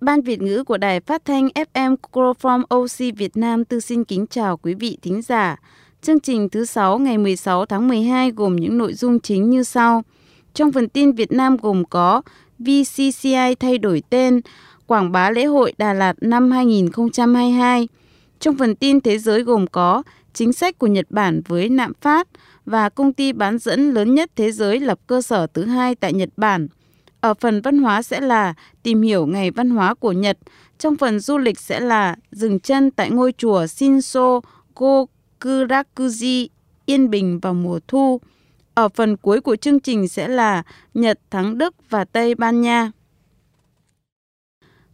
Ban Việt ngữ của Đài Phát thanh FM Chloroform OC Việt Nam tư xin kính chào quý vị thính giả. Chương trình thứ 6 ngày 16 tháng 12 gồm những nội dung chính như sau. Trong phần tin Việt Nam gồm có VCCI thay đổi tên, quảng bá lễ hội Đà Lạt năm 2022. Trong phần tin thế giới gồm có chính sách của Nhật Bản với nạm phát và công ty bán dẫn lớn nhất thế giới lập cơ sở thứ hai tại Nhật Bản – ở phần văn hóa sẽ là tìm hiểu ngày văn hóa của Nhật. Trong phần du lịch sẽ là dừng chân tại ngôi chùa Shinso Gokurakuji, yên bình vào mùa thu. Ở phần cuối của chương trình sẽ là Nhật, thắng Đức và Tây Ban Nha.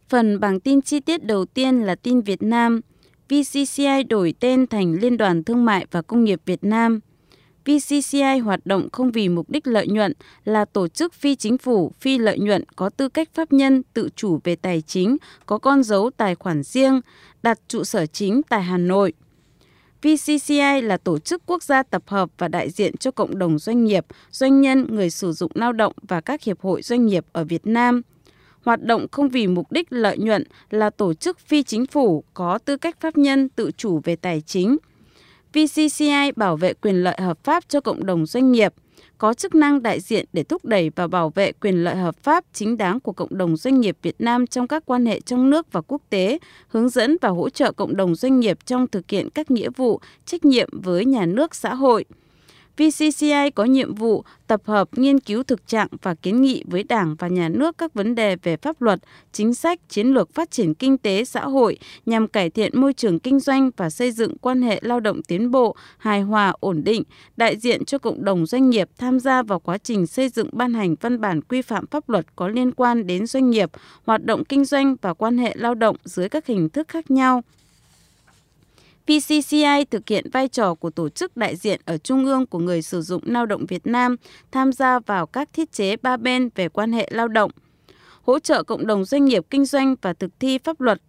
Phần bảng tin chi tiết đầu tiên là tin Việt Nam. VCCI đổi tên thành Liên đoàn Thương mại và Công nghiệp Việt Nam. VCCI hoạt động không vì mục đích lợi nhuận, là tổ chức phi chính phủ, phi lợi nhuận có tư cách pháp nhân, tự chủ về tài chính, có con dấu tài khoản riêng, đặt trụ sở chính tại Hà Nội. VCCI là tổ chức quốc gia tập hợp và đại diện cho cộng đồng doanh nghiệp, doanh nhân, người sử dụng lao động và các hiệp hội doanh nghiệp ở Việt Nam. Hoạt động không vì mục đích lợi nhuận là tổ chức phi chính phủ có tư cách pháp nhân tự chủ về tài chính, VCCI bảo vệ quyền lợi hợp pháp cho cộng đồng doanh nghiệp, có chức năng đại diện để thúc đẩy và bảo vệ quyền lợi hợp pháp chính đáng của cộng đồng doanh nghiệp Việt Nam trong các quan hệ trong nước và quốc tế, hướng dẫn và hỗ trợ cộng đồng doanh nghiệp trong thực hiện các nghĩa vụ, trách nhiệm với nhà nước xã hội. VCCI có nhiệm vụ tập hợp nghiên cứu thực trạng và kiến nghị với Đảng và Nhà nước các vấn đề về pháp luật, chính sách, chiến lược phát triển kinh tế xã hội nhằm cải thiện môi trường kinh doanh và xây dựng quan hệ lao động tiến bộ, hài hòa, ổn định, đại diện cho cộng đồng doanh nghiệp tham gia vào quá trình xây dựng ban hành văn bản quy phạm pháp luật có liên quan đến doanh nghiệp, hoạt động kinh doanh và quan hệ lao động dưới các hình thức khác nhau. VCCI thực hiện vai trò của tổ chức đại diện ở trung ương của người sử dụng lao động Việt Nam tham gia vào các thiết chế ba bên về quan hệ lao động, hỗ trợ cộng đồng doanh nghiệp kinh doanh và thực thi pháp luật,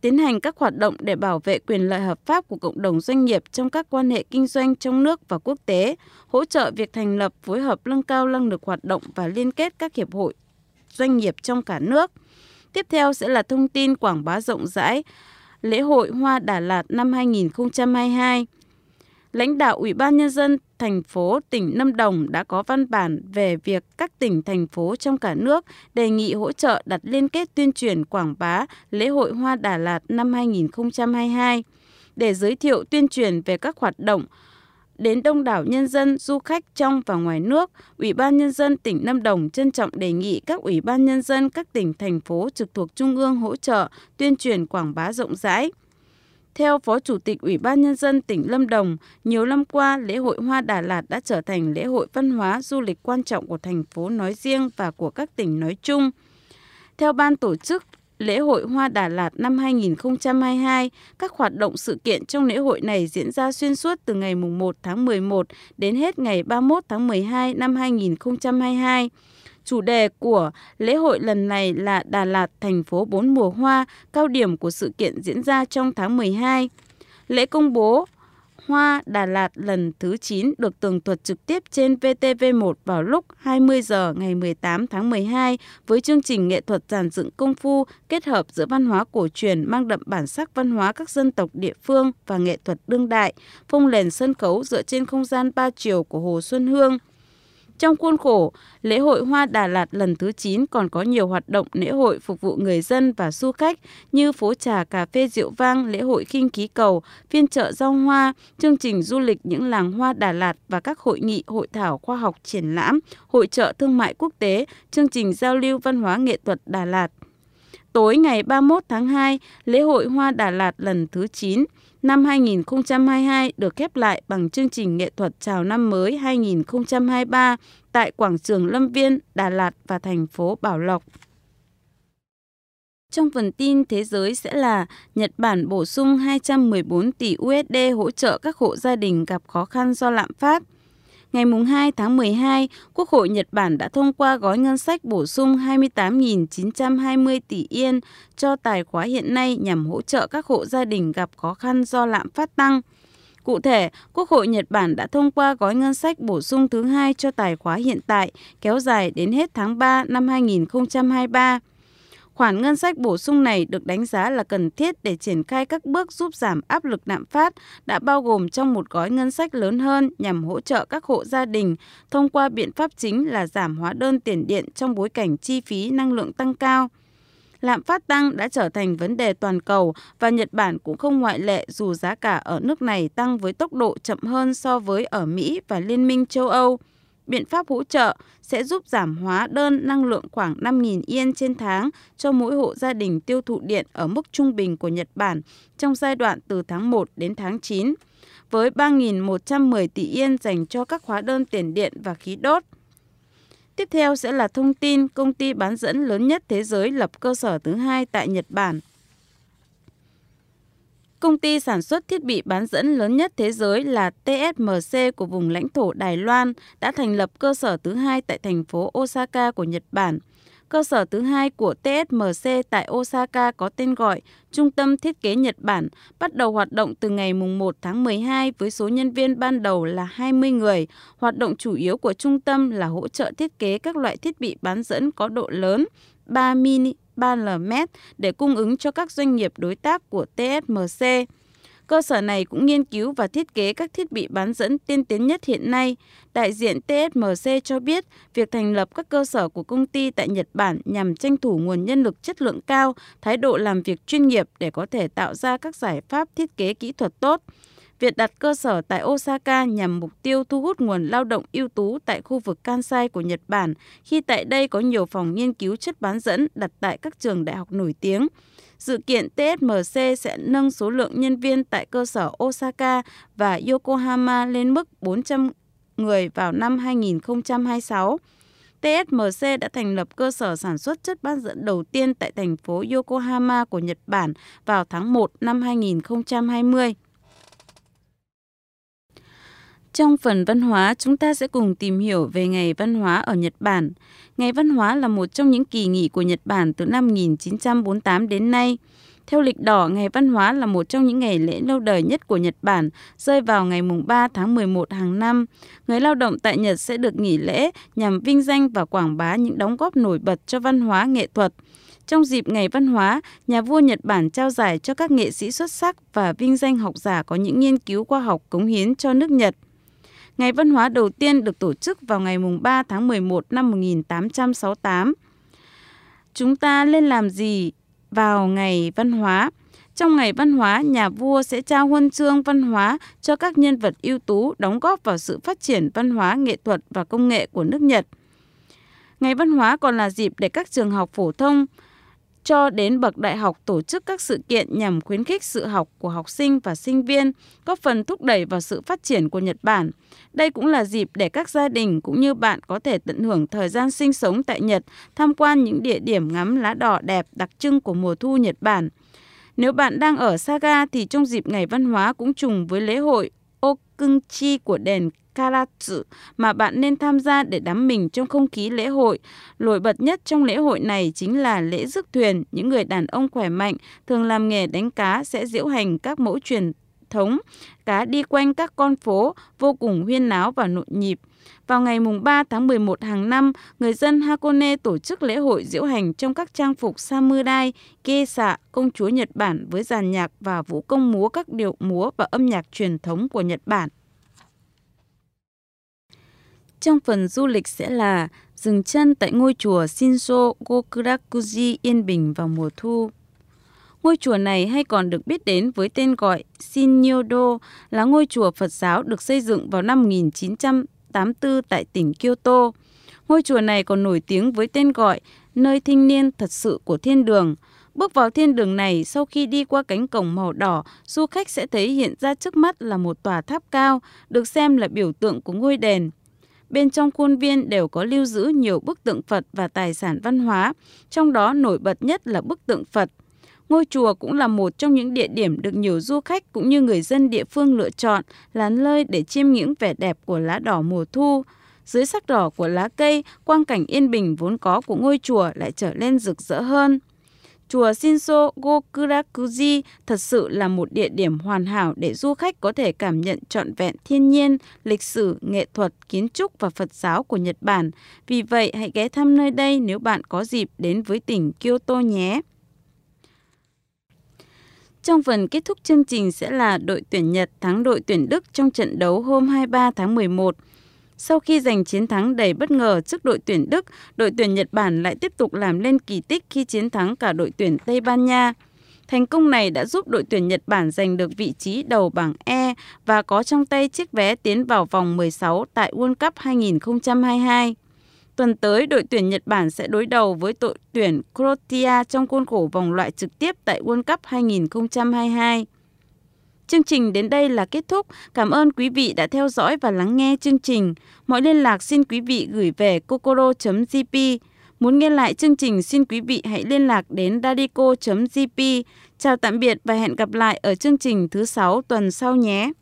tiến hành các hoạt động để bảo vệ quyền lợi hợp pháp của cộng đồng doanh nghiệp trong các quan hệ kinh doanh trong nước và quốc tế, hỗ trợ việc thành lập phối hợp nâng cao năng lực hoạt động và liên kết các hiệp hội doanh nghiệp trong cả nước. Tiếp theo sẽ là thông tin quảng bá rộng rãi lễ hội Hoa Đà Lạt năm 2022. Lãnh đạo Ủy ban Nhân dân thành phố tỉnh Lâm Đồng đã có văn bản về việc các tỉnh, thành phố trong cả nước đề nghị hỗ trợ đặt liên kết tuyên truyền quảng bá lễ hội Hoa Đà Lạt năm 2022 để giới thiệu tuyên truyền về các hoạt động đến đông đảo nhân dân, du khách trong và ngoài nước, Ủy ban Nhân dân tỉnh Lâm Đồng trân trọng đề nghị các Ủy ban Nhân dân các tỉnh, thành phố trực thuộc Trung ương hỗ trợ, tuyên truyền quảng bá rộng rãi. Theo Phó Chủ tịch Ủy ban Nhân dân tỉnh Lâm Đồng, nhiều năm qua, lễ hội Hoa Đà Lạt đã trở thành lễ hội văn hóa du lịch quan trọng của thành phố nói riêng và của các tỉnh nói chung. Theo ban tổ chức, lễ hội Hoa Đà Lạt năm 2022, các hoạt động sự kiện trong lễ hội này diễn ra xuyên suốt từ ngày 1 tháng 11 đến hết ngày 31 tháng 12 năm 2022. Chủ đề của lễ hội lần này là Đà Lạt thành phố bốn mùa hoa, cao điểm của sự kiện diễn ra trong tháng 12. Lễ công bố Hoa Đà Lạt lần thứ 9 được tường thuật trực tiếp trên VTV1 vào lúc 20 giờ ngày 18 tháng 12 với chương trình nghệ thuật giàn dựng công phu kết hợp giữa văn hóa cổ truyền mang đậm bản sắc văn hóa các dân tộc địa phương và nghệ thuật đương đại, phong nền sân khấu dựa trên không gian ba chiều của Hồ Xuân Hương. Trong khuôn khổ, lễ hội Hoa Đà Lạt lần thứ 9 còn có nhiều hoạt động lễ hội phục vụ người dân và du khách như phố trà cà phê rượu vang, lễ hội khinh khí cầu, phiên chợ rau hoa, chương trình du lịch những làng hoa Đà Lạt và các hội nghị, hội thảo khoa học triển lãm, hội trợ thương mại quốc tế, chương trình giao lưu văn hóa nghệ thuật Đà Lạt. Tối ngày 31 tháng 2, lễ hội Hoa Đà Lạt lần thứ 9 năm 2022 được khép lại bằng chương trình nghệ thuật chào năm mới 2023 tại quảng trường Lâm Viên, Đà Lạt và thành phố Bảo Lộc. Trong phần tin thế giới sẽ là Nhật Bản bổ sung 214 tỷ USD hỗ trợ các hộ gia đình gặp khó khăn do lạm phát – ngày 2 tháng 12, Quốc hội Nhật Bản đã thông qua gói ngân sách bổ sung 28.920 tỷ yên cho tài khoá hiện nay nhằm hỗ trợ các hộ gia đình gặp khó khăn do lạm phát tăng. Cụ thể, Quốc hội Nhật Bản đã thông qua gói ngân sách bổ sung thứ hai cho tài khoá hiện tại, kéo dài đến hết tháng 3 năm 2023. Khoản ngân sách bổ sung này được đánh giá là cần thiết để triển khai các bước giúp giảm áp lực lạm phát, đã bao gồm trong một gói ngân sách lớn hơn nhằm hỗ trợ các hộ gia đình thông qua biện pháp chính là giảm hóa đơn tiền điện trong bối cảnh chi phí năng lượng tăng cao. Lạm phát tăng đã trở thành vấn đề toàn cầu và Nhật Bản cũng không ngoại lệ dù giá cả ở nước này tăng với tốc độ chậm hơn so với ở Mỹ và Liên minh châu Âu biện pháp hỗ trợ sẽ giúp giảm hóa đơn năng lượng khoảng 5.000 yên trên tháng cho mỗi hộ gia đình tiêu thụ điện ở mức trung bình của Nhật Bản trong giai đoạn từ tháng 1 đến tháng 9, với 3.110 tỷ yên dành cho các hóa đơn tiền điện và khí đốt. Tiếp theo sẽ là thông tin công ty bán dẫn lớn nhất thế giới lập cơ sở thứ hai tại Nhật Bản. Công ty sản xuất thiết bị bán dẫn lớn nhất thế giới là TSMC của vùng lãnh thổ Đài Loan đã thành lập cơ sở thứ hai tại thành phố Osaka của Nhật Bản. Cơ sở thứ hai của TSMC tại Osaka có tên gọi Trung tâm Thiết kế Nhật Bản, bắt đầu hoạt động từ ngày 1 tháng 12 với số nhân viên ban đầu là 20 người. Hoạt động chủ yếu của trung tâm là hỗ trợ thiết kế các loại thiết bị bán dẫn có độ lớn 3 mini 3L để cung ứng cho các doanh nghiệp đối tác của TSMC. Cơ sở này cũng nghiên cứu và thiết kế các thiết bị bán dẫn tiên tiến nhất hiện nay. Đại diện TSMC cho biết việc thành lập các cơ sở của công ty tại Nhật Bản nhằm tranh thủ nguồn nhân lực chất lượng cao, thái độ làm việc chuyên nghiệp để có thể tạo ra các giải pháp thiết kế kỹ thuật tốt. Việc đặt cơ sở tại Osaka nhằm mục tiêu thu hút nguồn lao động ưu tú tại khu vực Kansai của Nhật Bản, khi tại đây có nhiều phòng nghiên cứu chất bán dẫn đặt tại các trường đại học nổi tiếng. Dự kiện TSMC sẽ nâng số lượng nhân viên tại cơ sở Osaka và Yokohama lên mức 400 người vào năm 2026. TSMC đã thành lập cơ sở sản xuất chất bán dẫn đầu tiên tại thành phố Yokohama của Nhật Bản vào tháng 1 năm 2020. Trong phần văn hóa, chúng ta sẽ cùng tìm hiểu về Ngày Văn hóa ở Nhật Bản. Ngày Văn hóa là một trong những kỳ nghỉ của Nhật Bản từ năm 1948 đến nay. Theo lịch đỏ, Ngày Văn hóa là một trong những ngày lễ lâu đời nhất của Nhật Bản, rơi vào ngày 3 tháng 11 hàng năm. Người lao động tại Nhật sẽ được nghỉ lễ nhằm vinh danh và quảng bá những đóng góp nổi bật cho văn hóa nghệ thuật. Trong dịp Ngày Văn hóa, nhà vua Nhật Bản trao giải cho các nghệ sĩ xuất sắc và vinh danh học giả có những nghiên cứu khoa học cống hiến cho nước Nhật. Ngày văn hóa đầu tiên được tổ chức vào ngày 3 tháng 11 năm 1868. Chúng ta nên làm gì vào ngày văn hóa? Trong ngày văn hóa, nhà vua sẽ trao huân chương văn hóa cho các nhân vật ưu tú đóng góp vào sự phát triển văn hóa, nghệ thuật và công nghệ của nước Nhật. Ngày văn hóa còn là dịp để các trường học phổ thông cho đến bậc đại học tổ chức các sự kiện nhằm khuyến khích sự học của học sinh và sinh viên, góp phần thúc đẩy vào sự phát triển của Nhật Bản. Đây cũng là dịp để các gia đình cũng như bạn có thể tận hưởng thời gian sinh sống tại Nhật, tham quan những địa điểm ngắm lá đỏ đẹp đặc trưng của mùa thu Nhật Bản. Nếu bạn đang ở Saga thì trong dịp ngày văn hóa cũng trùng với lễ hội Okunchi của đền Karatsu mà bạn nên tham gia để đắm mình trong không khí lễ hội. Nổi bật nhất trong lễ hội này chính là lễ rước thuyền. Những người đàn ông khỏe mạnh thường làm nghề đánh cá sẽ diễu hành các mẫu truyền thống, cá đi quanh các con phố vô cùng huyên náo và nhộn nhịp. Vào ngày mùng 3 tháng 11 hàng năm, người dân Hakone tổ chức lễ hội diễu hành trong các trang phục samurai, geisha, công chúa Nhật Bản với dàn nhạc và vũ công múa các điệu múa và âm nhạc truyền thống của Nhật Bản. Trong phần du lịch sẽ là dừng chân tại ngôi chùa Shinso Gokurakuji Yên Bình vào mùa thu. Ngôi chùa này hay còn được biết đến với tên gọi Shinyodo là ngôi chùa Phật giáo được xây dựng vào năm 1984 tại tỉnh Kyoto. Ngôi chùa này còn nổi tiếng với tên gọi nơi thanh niên thật sự của thiên đường. Bước vào thiên đường này, sau khi đi qua cánh cổng màu đỏ, du khách sẽ thấy hiện ra trước mắt là một tòa tháp cao, được xem là biểu tượng của ngôi đền. Bên trong khuôn viên đều có lưu giữ nhiều bức tượng Phật và tài sản văn hóa, trong đó nổi bật nhất là bức tượng Phật. Ngôi chùa cũng là một trong những địa điểm được nhiều du khách cũng như người dân địa phương lựa chọn là nơi để chiêm ngưỡng vẻ đẹp của lá đỏ mùa thu. Dưới sắc đỏ của lá cây, quang cảnh yên bình vốn có của ngôi chùa lại trở nên rực rỡ hơn. Chùa Shinso Gokurakuji thật sự là một địa điểm hoàn hảo để du khách có thể cảm nhận trọn vẹn thiên nhiên, lịch sử, nghệ thuật, kiến trúc và Phật giáo của Nhật Bản. Vì vậy, hãy ghé thăm nơi đây nếu bạn có dịp đến với tỉnh Kyoto nhé. Trong phần kết thúc chương trình sẽ là đội tuyển Nhật thắng đội tuyển Đức trong trận đấu hôm 23 tháng 11. Sau khi giành chiến thắng đầy bất ngờ trước đội tuyển Đức, đội tuyển Nhật Bản lại tiếp tục làm lên kỳ tích khi chiến thắng cả đội tuyển Tây Ban Nha. Thành công này đã giúp đội tuyển Nhật Bản giành được vị trí đầu bảng E và có trong tay chiếc vé tiến vào vòng 16 tại World Cup 2022. Tuần tới, đội tuyển Nhật Bản sẽ đối đầu với đội tuyển Croatia trong khuôn khổ vòng loại trực tiếp tại World Cup 2022. Chương trình đến đây là kết thúc. Cảm ơn quý vị đã theo dõi và lắng nghe chương trình. Mọi liên lạc xin quý vị gửi về kokoro.jp Muốn nghe lại chương trình, xin quý vị hãy liên lạc đến dadico.jp. Chào tạm biệt và hẹn gặp lại ở chương trình thứ sáu tuần sau nhé.